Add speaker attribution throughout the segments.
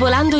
Speaker 1: volando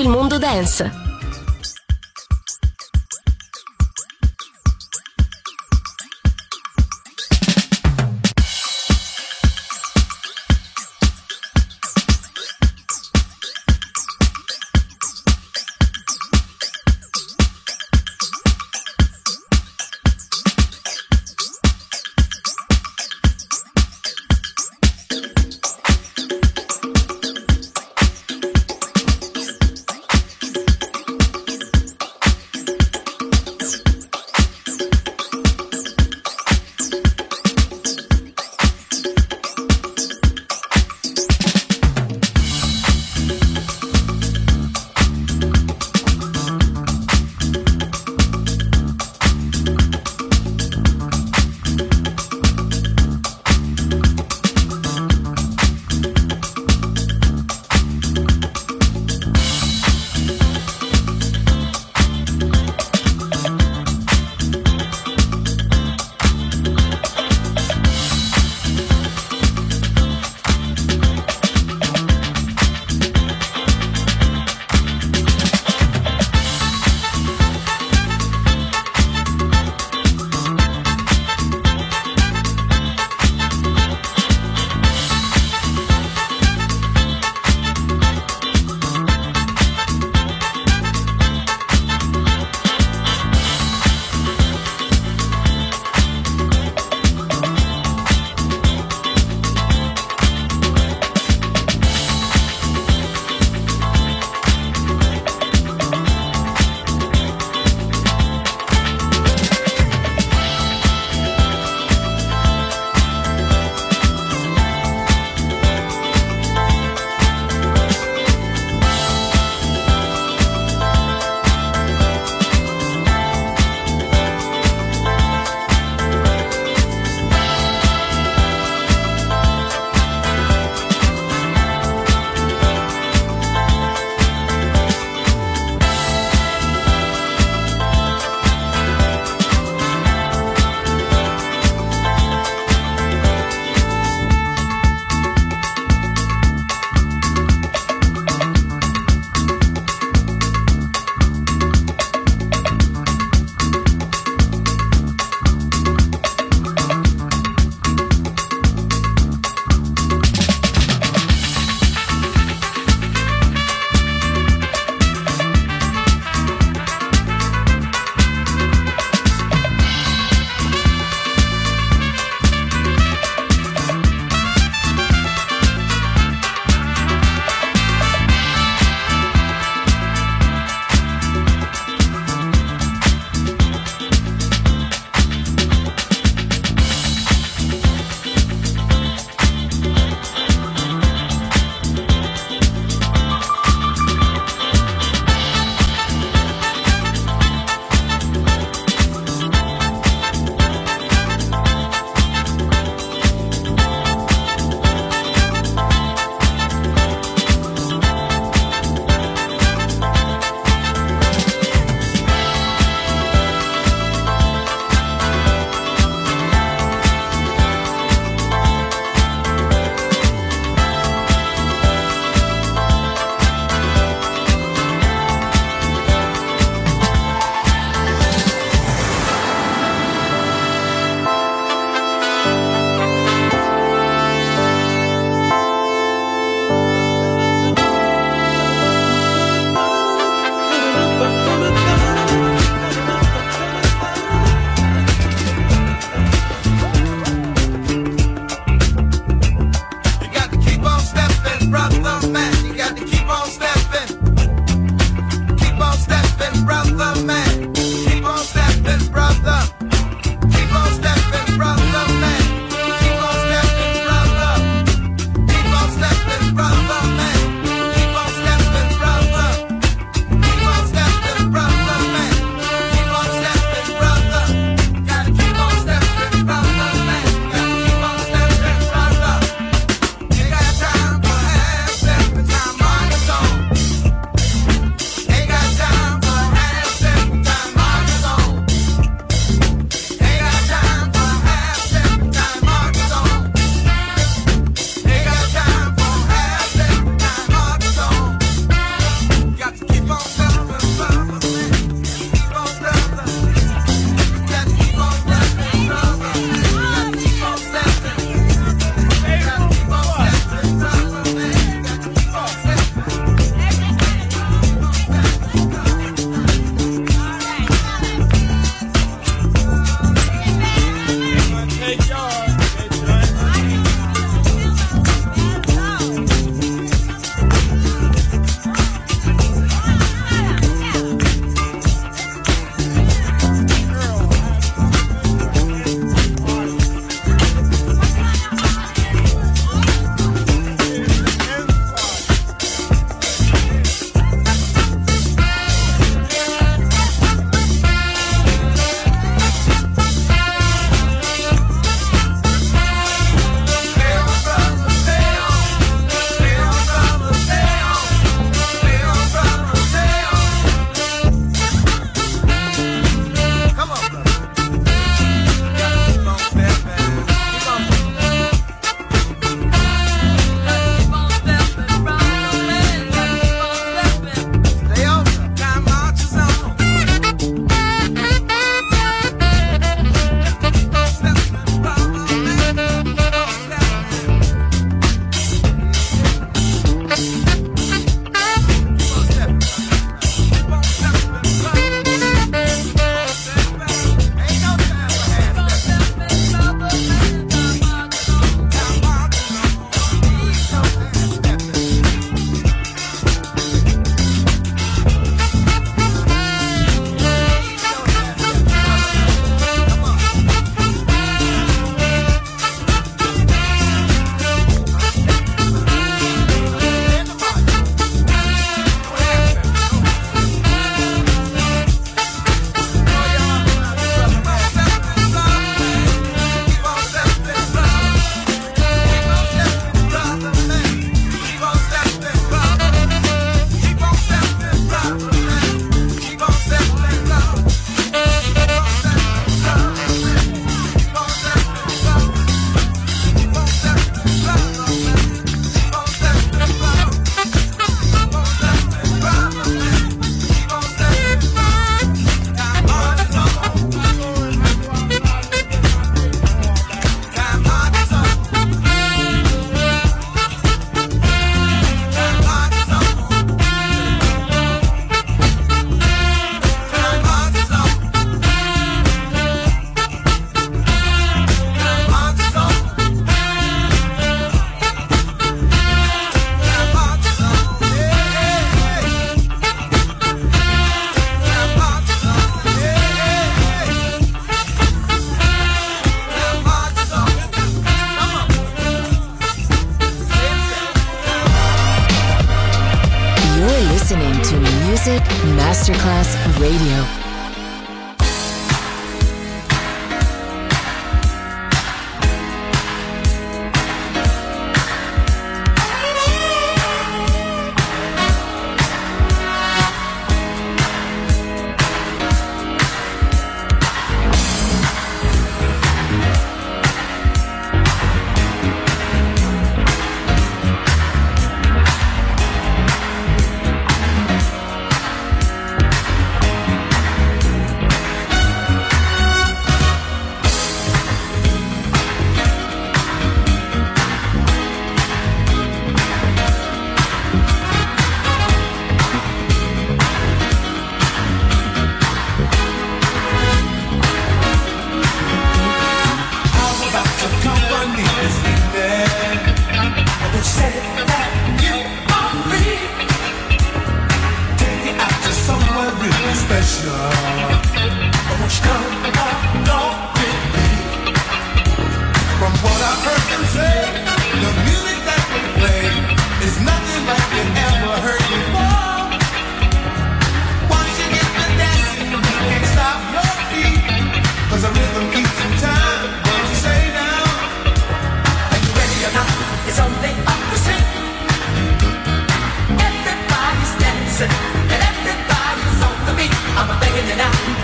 Speaker 2: dancing, and everybody's on the beat. I'm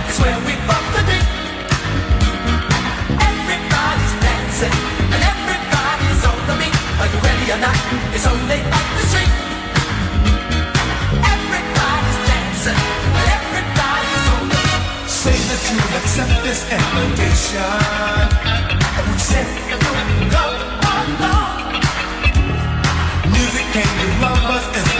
Speaker 2: it's where we the beat. Everybody's dancing, and everybody's on the beat. Are you ready or not? It's only up the street. Everybody's dancing, and everybody's on the.
Speaker 3: Say that you accept this invitation.
Speaker 2: I would.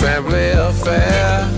Speaker 4: Family affair.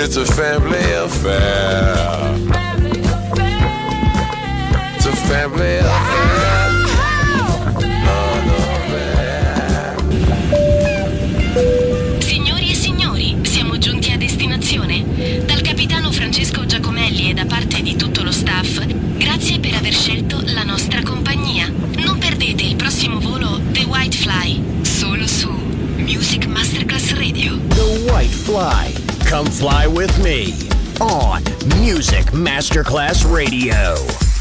Speaker 4: It's a family affair. It's a family affair.
Speaker 1: Signori e signori, siamo giunti a destinazione. Dal capitano Francesco Giacomelli e da parte di tutto lo staff, grazie per aver scelto la nostra compagnia. Non perdete il prossimo volo The White Fly, solo su Music Masterclass Radio.
Speaker 5: The White Fly. Come fly with me on Music Masterclass Radio.